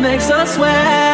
makes us sway,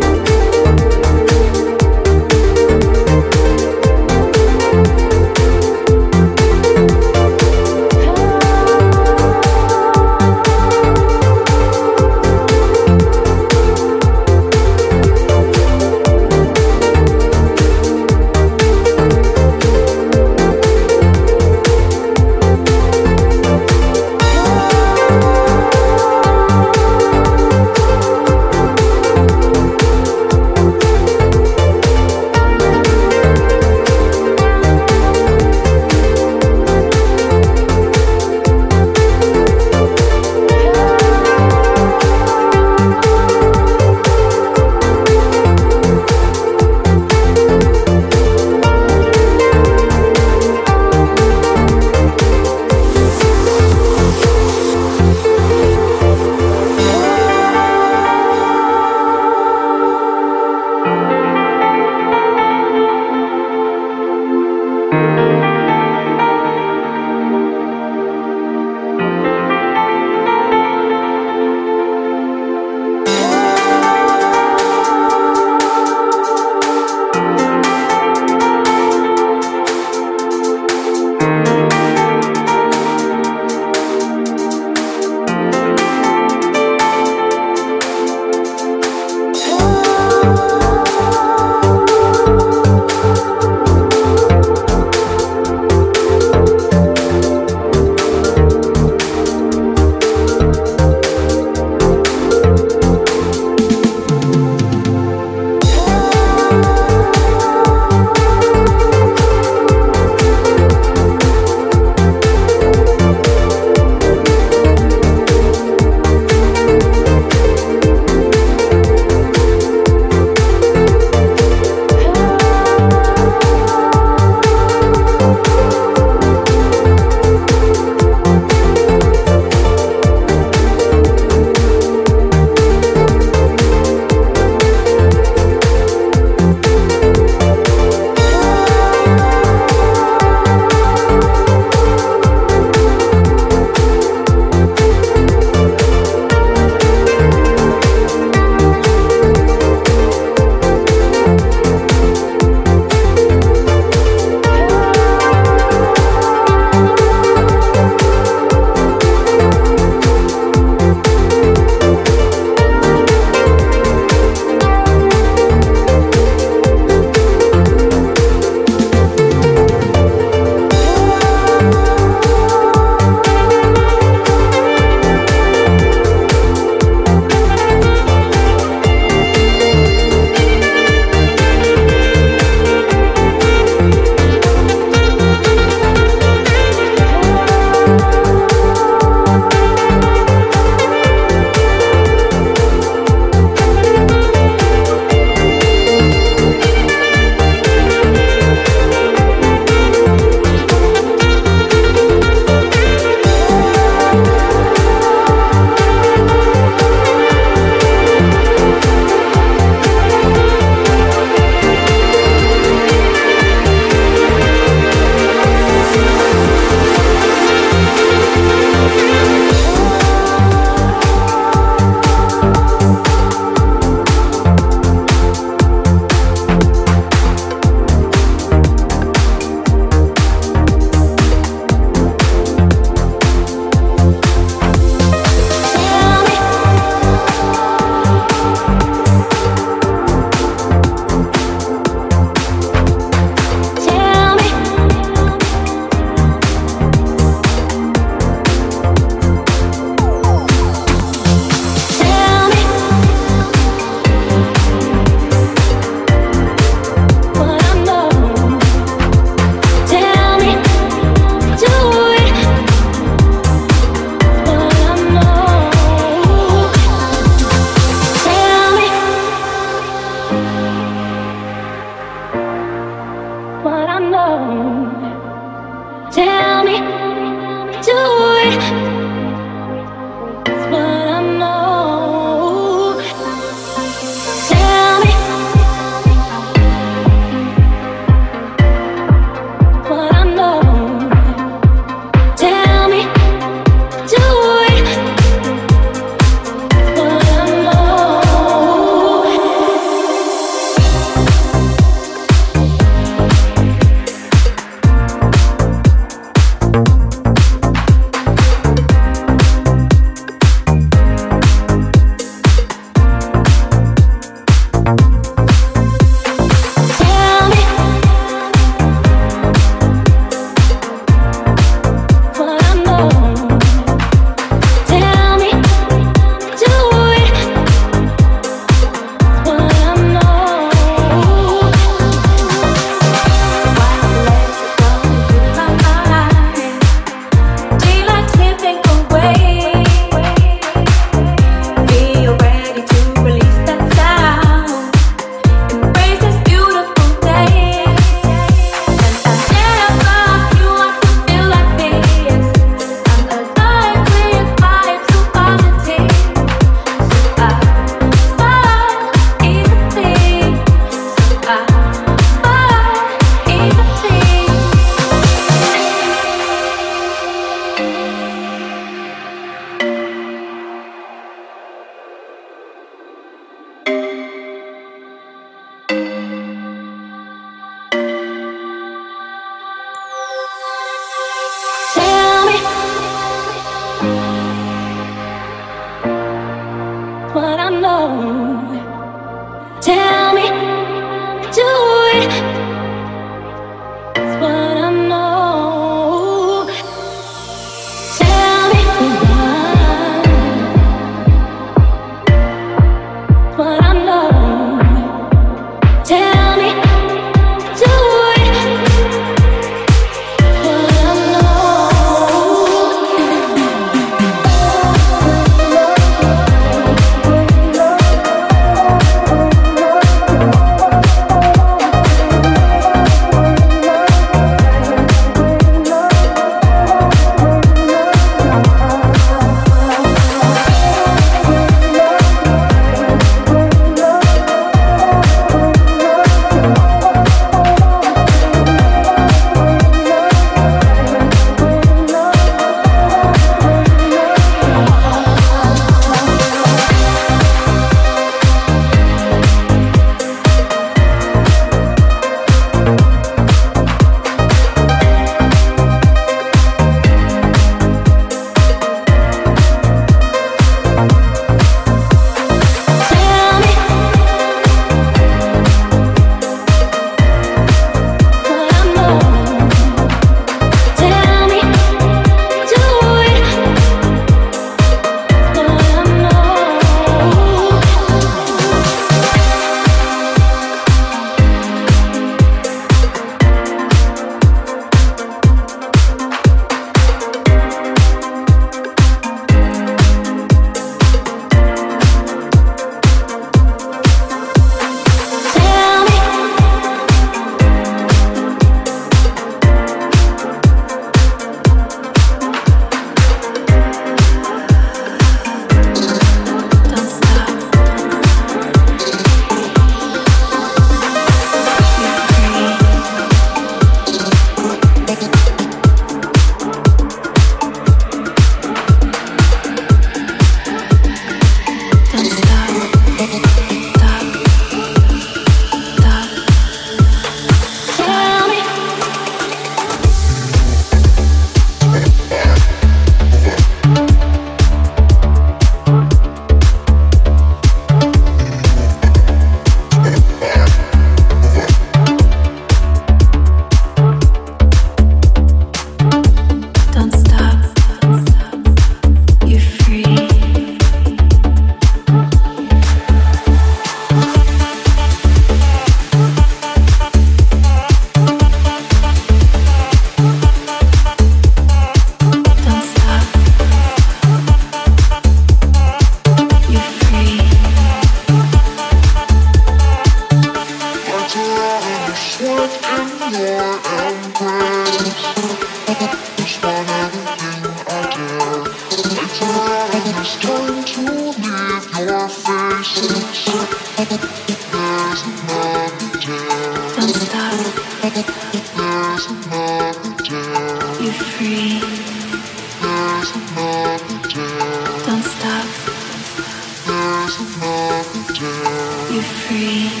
me.